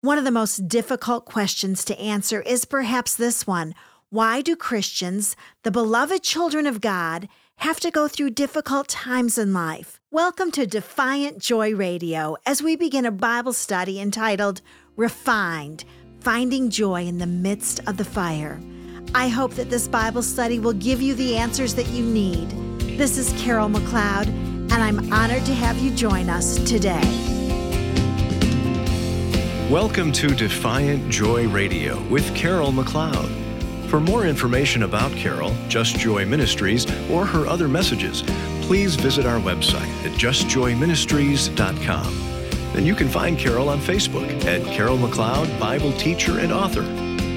One of the most difficult questions to answer is perhaps this one Why do Christians, the beloved children of God, have to go through difficult times in life? Welcome to Defiant Joy Radio as we begin a Bible study entitled Refined Finding Joy in the Midst of the Fire. I hope that this Bible study will give you the answers that you need. This is Carol McLeod, and I'm honored to have you join us today. Welcome to Defiant Joy Radio with Carol McLeod. For more information about Carol, Just Joy Ministries, or her other messages, please visit our website at justjoyministries.com. And you can find Carol on Facebook at Carol McLeod, Bible teacher and author.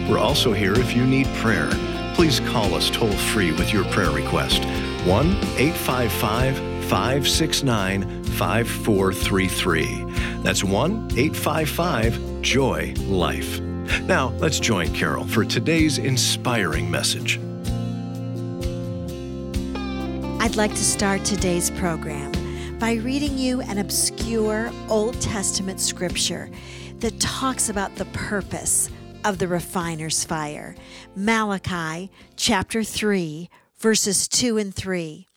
We're also here if you need prayer. Please call us toll free with your prayer request 1 855 569 5433. That's 1 855 Joy Life. Now, let's join Carol for today's inspiring message. I'd like to start today's program by reading you an obscure Old Testament scripture that talks about the purpose of the refiner's fire. Malachi chapter 3, verses 2 and 3.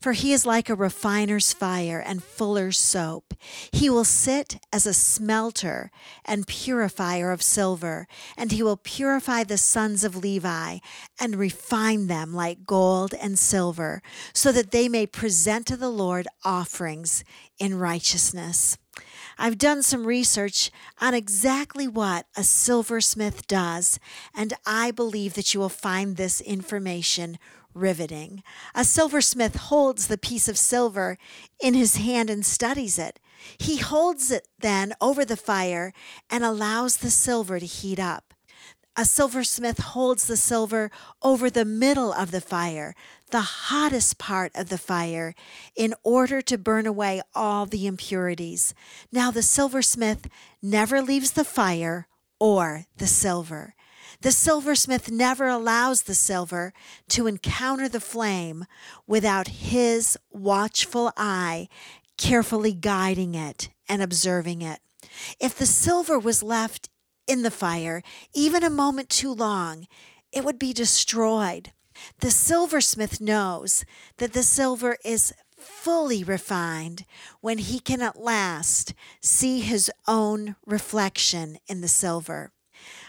For he is like a refiner's fire and fuller's soap. He will sit as a smelter and purifier of silver, and he will purify the sons of Levi and refine them like gold and silver, so that they may present to the Lord offerings in righteousness. I've done some research on exactly what a silversmith does, and I believe that you will find this information riveting. A silversmith holds the piece of silver in his hand and studies it. He holds it then over the fire and allows the silver to heat up. A silversmith holds the silver over the middle of the fire, the hottest part of the fire, in order to burn away all the impurities. Now, the silversmith never leaves the fire or the silver. The silversmith never allows the silver to encounter the flame without his watchful eye carefully guiding it and observing it. If the silver was left in the fire even a moment too long, it would be destroyed. The silversmith knows that the silver is fully refined when he can at last see his own reflection in the silver.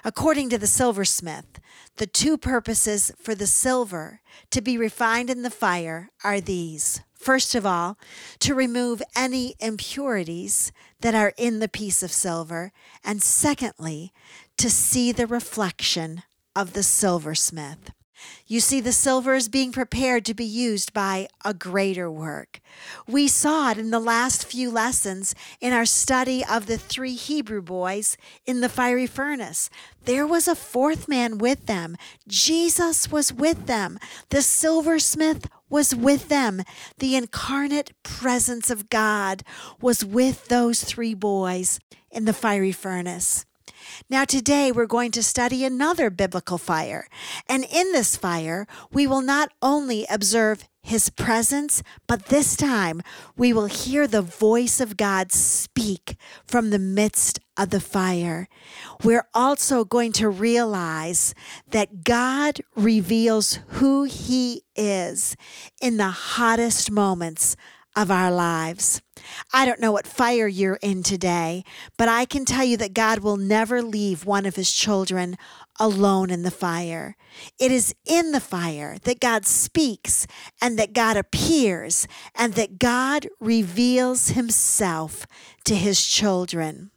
According to the silversmith, the two purposes for the silver to be refined in the fire are these. First of all, to remove any impurities that are in the piece of silver, and secondly, to see the reflection of the silversmith. You see, the silver is being prepared to be used by a greater work. We saw it in the last few lessons in our study of the three Hebrew boys in the fiery furnace. There was a fourth man with them. Jesus was with them. The silversmith was with them. The incarnate presence of God was with those three boys in the fiery furnace. Now, today we're going to study another biblical fire. And in this fire, we will not only observe his presence, but this time we will hear the voice of God speak from the midst of the fire. We're also going to realize that God reveals who he is in the hottest moments of our lives. I don't know what fire you're in today, but I can tell you that God will never leave one of his children alone in the fire. It is in the fire that God speaks and that God appears and that God reveals himself to his children.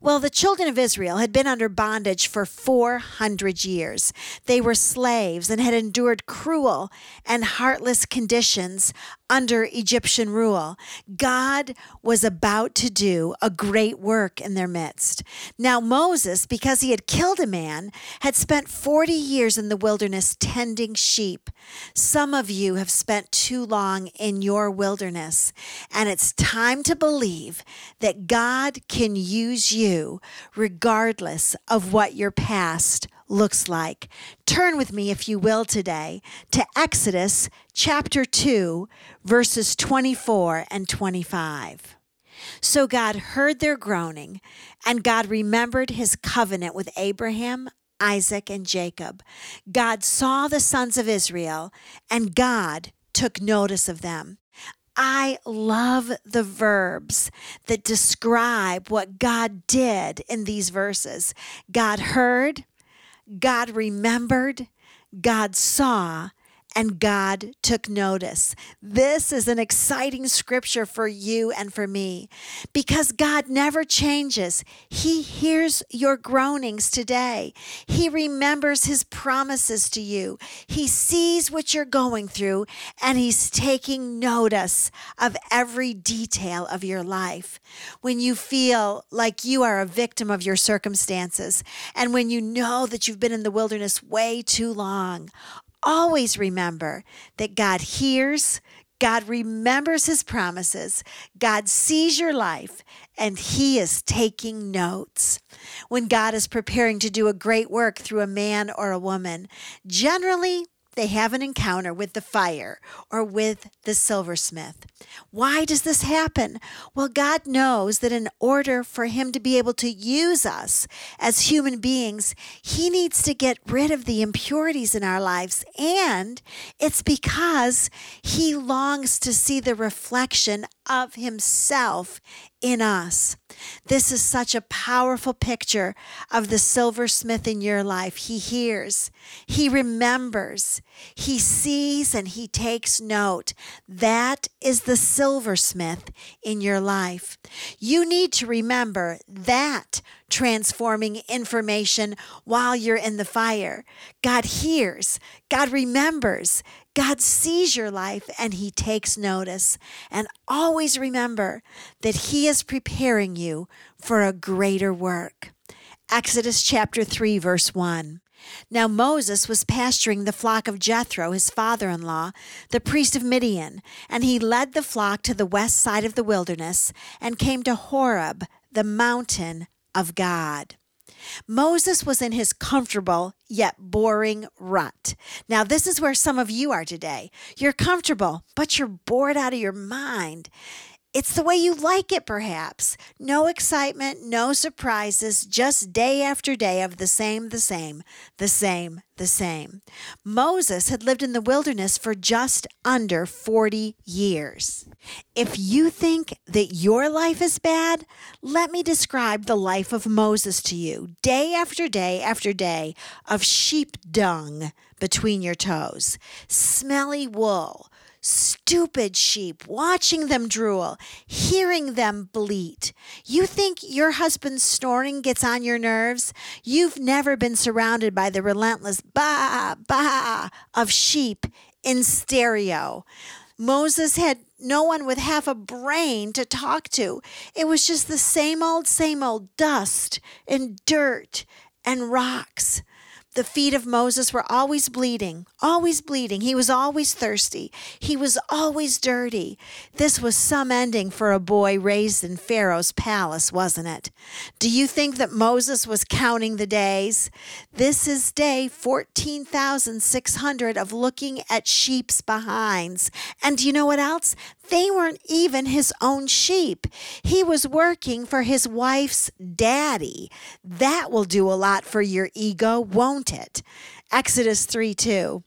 Well, the children of Israel had been under bondage for 400 years. They were slaves and had endured cruel and heartless conditions under Egyptian rule. God was about to do a great work in their midst. Now, Moses, because he had killed a man, had spent 40 years in the wilderness tending sheep. Some of you have spent too long in your wilderness, and it's time to believe that God can use you regardless of what your past looks like. Turn with me, if you will, today to Exodus chapter 2, verses 24 and 25. So God heard their groaning, and God remembered his covenant with Abraham, Isaac, and Jacob. God saw the sons of Israel, and God took notice of them. I love the verbs that describe what God did in these verses. God heard, God remembered, God saw, and God took notice. This is an exciting scripture for you and for me because God never changes. He hears your groanings today, He remembers His promises to you. He sees what you're going through, and He's taking notice of every detail of your life. When you feel like you are a victim of your circumstances, and when you know that you've been in the wilderness way too long, always remember that God hears, God remembers his promises, God sees your life, and he is taking notes. When God is preparing to do a great work through a man or a woman, generally they have an encounter with the fire or with the silversmith. Why does this happen? Well, God knows that in order for Him to be able to use us as human beings, He needs to get rid of the impurities in our lives. And it's because He longs to see the reflection of Himself in us. This is such a powerful picture of the silversmith in your life. He hears, he remembers, he sees, and he takes note. That is the silversmith in your life. You need to remember that transforming information while you're in the fire. God hears, God remembers, God sees your life and He takes notice. And always remember that He is preparing you for a greater work. Exodus chapter 3, verse 1. Now Moses was pasturing the flock of Jethro, his father in law, the priest of Midian, and he led the flock to the west side of the wilderness and came to Horeb, the mountain of God. Moses was in his comfortable yet boring rut. Now, this is where some of you are today. You're comfortable, but you're bored out of your mind. It's the way you like it, perhaps. No excitement, no surprises, just day after day of the same, the same, the same, the same. Moses had lived in the wilderness for just under 40 years. If you think that your life is bad, let me describe the life of Moses to you, day after day after day of sheep dung between your toes, smelly wool stupid sheep, watching them drool, hearing them bleat. You think your husband's snoring gets on your nerves? You've never been surrounded by the relentless ba ba of sheep in stereo. Moses had no one with half a brain to talk to. It was just the same old, same old dust and dirt and rocks. The feet of Moses were always bleeding, always bleeding. He was always thirsty. He was always dirty. This was some ending for a boy raised in Pharaoh's palace, wasn't it? Do you think that Moses was counting the days? This is day 14,600 of looking at sheep's behinds. And do you know what else? They weren't even his own sheep. He was working for his wife's daddy. That will do a lot for your ego, won't it? Exodus 3 2.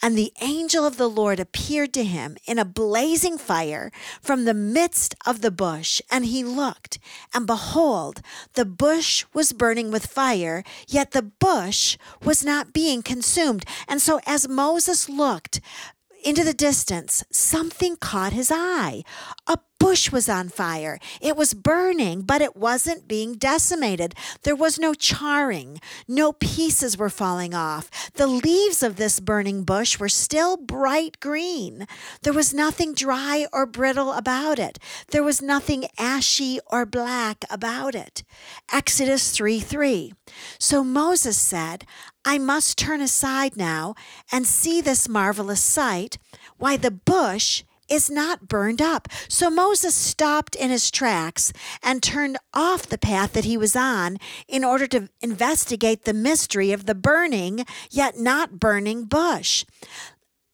And the angel of the Lord appeared to him in a blazing fire from the midst of the bush. And he looked, and behold, the bush was burning with fire, yet the bush was not being consumed. And so as Moses looked, into the distance, something caught his eye. A bush was on fire. It was burning, but it wasn't being decimated. There was no charring. No pieces were falling off. The leaves of this burning bush were still bright green. There was nothing dry or brittle about it. There was nothing ashy or black about it. Exodus 3 3. So Moses said, I must turn aside now and see this marvelous sight, why the bush is not burned up. So Moses stopped in his tracks and turned off the path that he was on in order to investigate the mystery of the burning, yet not burning bush.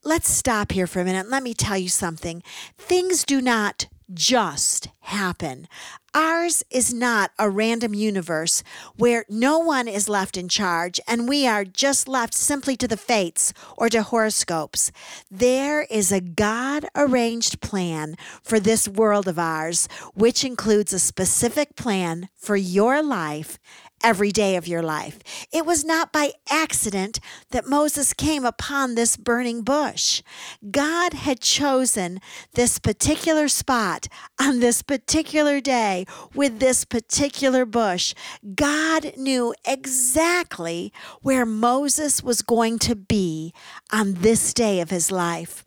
Let's stop here for a minute. Let me tell you something. Things do not just happen. Ours is not a random universe where no one is left in charge and we are just left simply to the fates or to horoscopes. There is a God arranged plan for this world of ours, which includes a specific plan for your life every day of your life. It was not by accident that Moses came upon this burning bush. God had chosen this particular spot on this particular day with this particular bush. God knew exactly where Moses was going to be on this day of his life.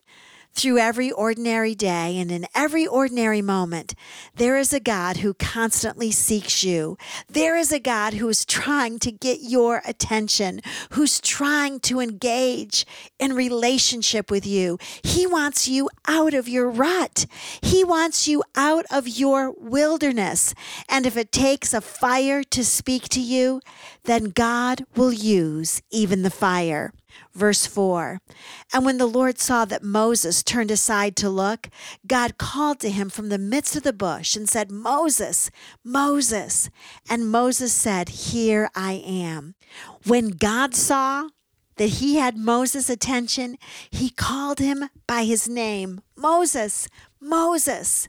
Through every ordinary day and in every ordinary moment, there is a God who constantly seeks you. There is a God who is trying to get your attention, who's trying to engage in relationship with you. He wants you out of your rut. He wants you out of your wilderness. And if it takes a fire to speak to you, then God will use even the fire. Verse 4 And when the Lord saw that Moses turned aside to look, God called to him from the midst of the bush and said, Moses, Moses. And Moses said, Here I am. When God saw that he had Moses' attention, he called him by his name, Moses, Moses.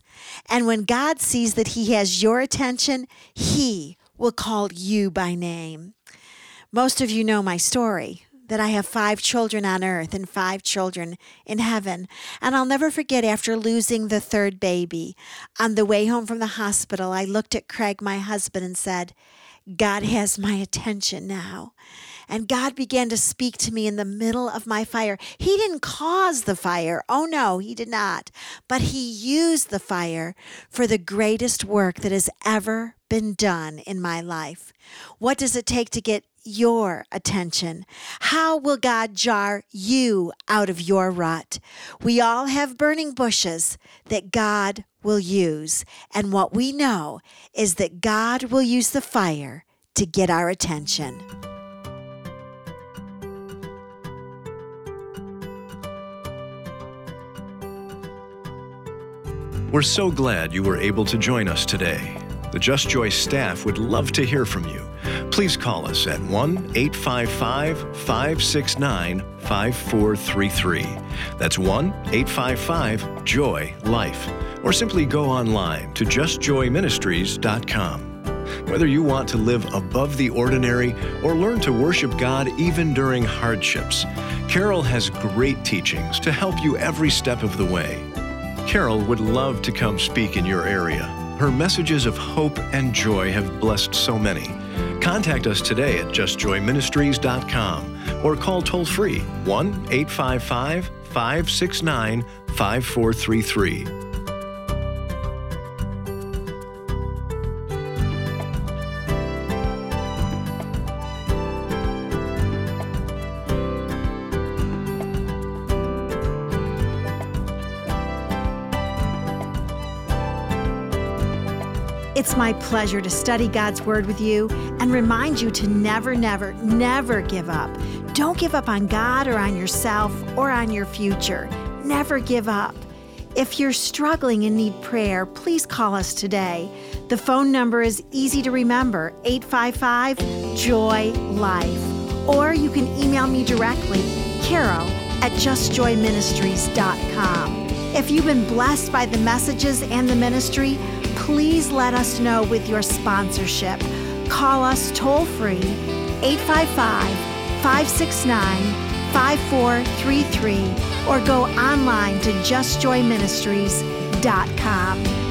And when God sees that he has your attention, he will call you by name. Most of you know my story that I have five children on earth and five children in heaven. And I'll never forget after losing the third baby, on the way home from the hospital, I looked at Craig, my husband, and said, God has my attention now. And God began to speak to me in the middle of my fire. He didn't cause the fire. Oh, no, He did not. But He used the fire for the greatest work that has ever been done in my life. What does it take to get your attention? How will God jar you out of your rut? We all have burning bushes that God will use. And what we know is that God will use the fire to get our attention. We're so glad you were able to join us today. The Just Joy staff would love to hear from you. Please call us at 1 855 569 5433. That's 1 855 Joy Life. Or simply go online to justjoyministries.com. Whether you want to live above the ordinary or learn to worship God even during hardships, Carol has great teachings to help you every step of the way. Carol would love to come speak in your area. Her messages of hope and joy have blessed so many. Contact us today at justjoyministries.com or call toll free 1 855 569 5433. It's my pleasure to study God's Word with you and remind you to never, never, never give up. Don't give up on God or on yourself or on your future. Never give up. If you're struggling and need prayer, please call us today. The phone number is easy to remember 855 Joy Life. Or you can email me directly, carol at justjoyministries.com. If you've been blessed by the messages and the ministry, please let us know with your sponsorship. Call us toll free 855 569 5433 or go online to justjoyministries.com.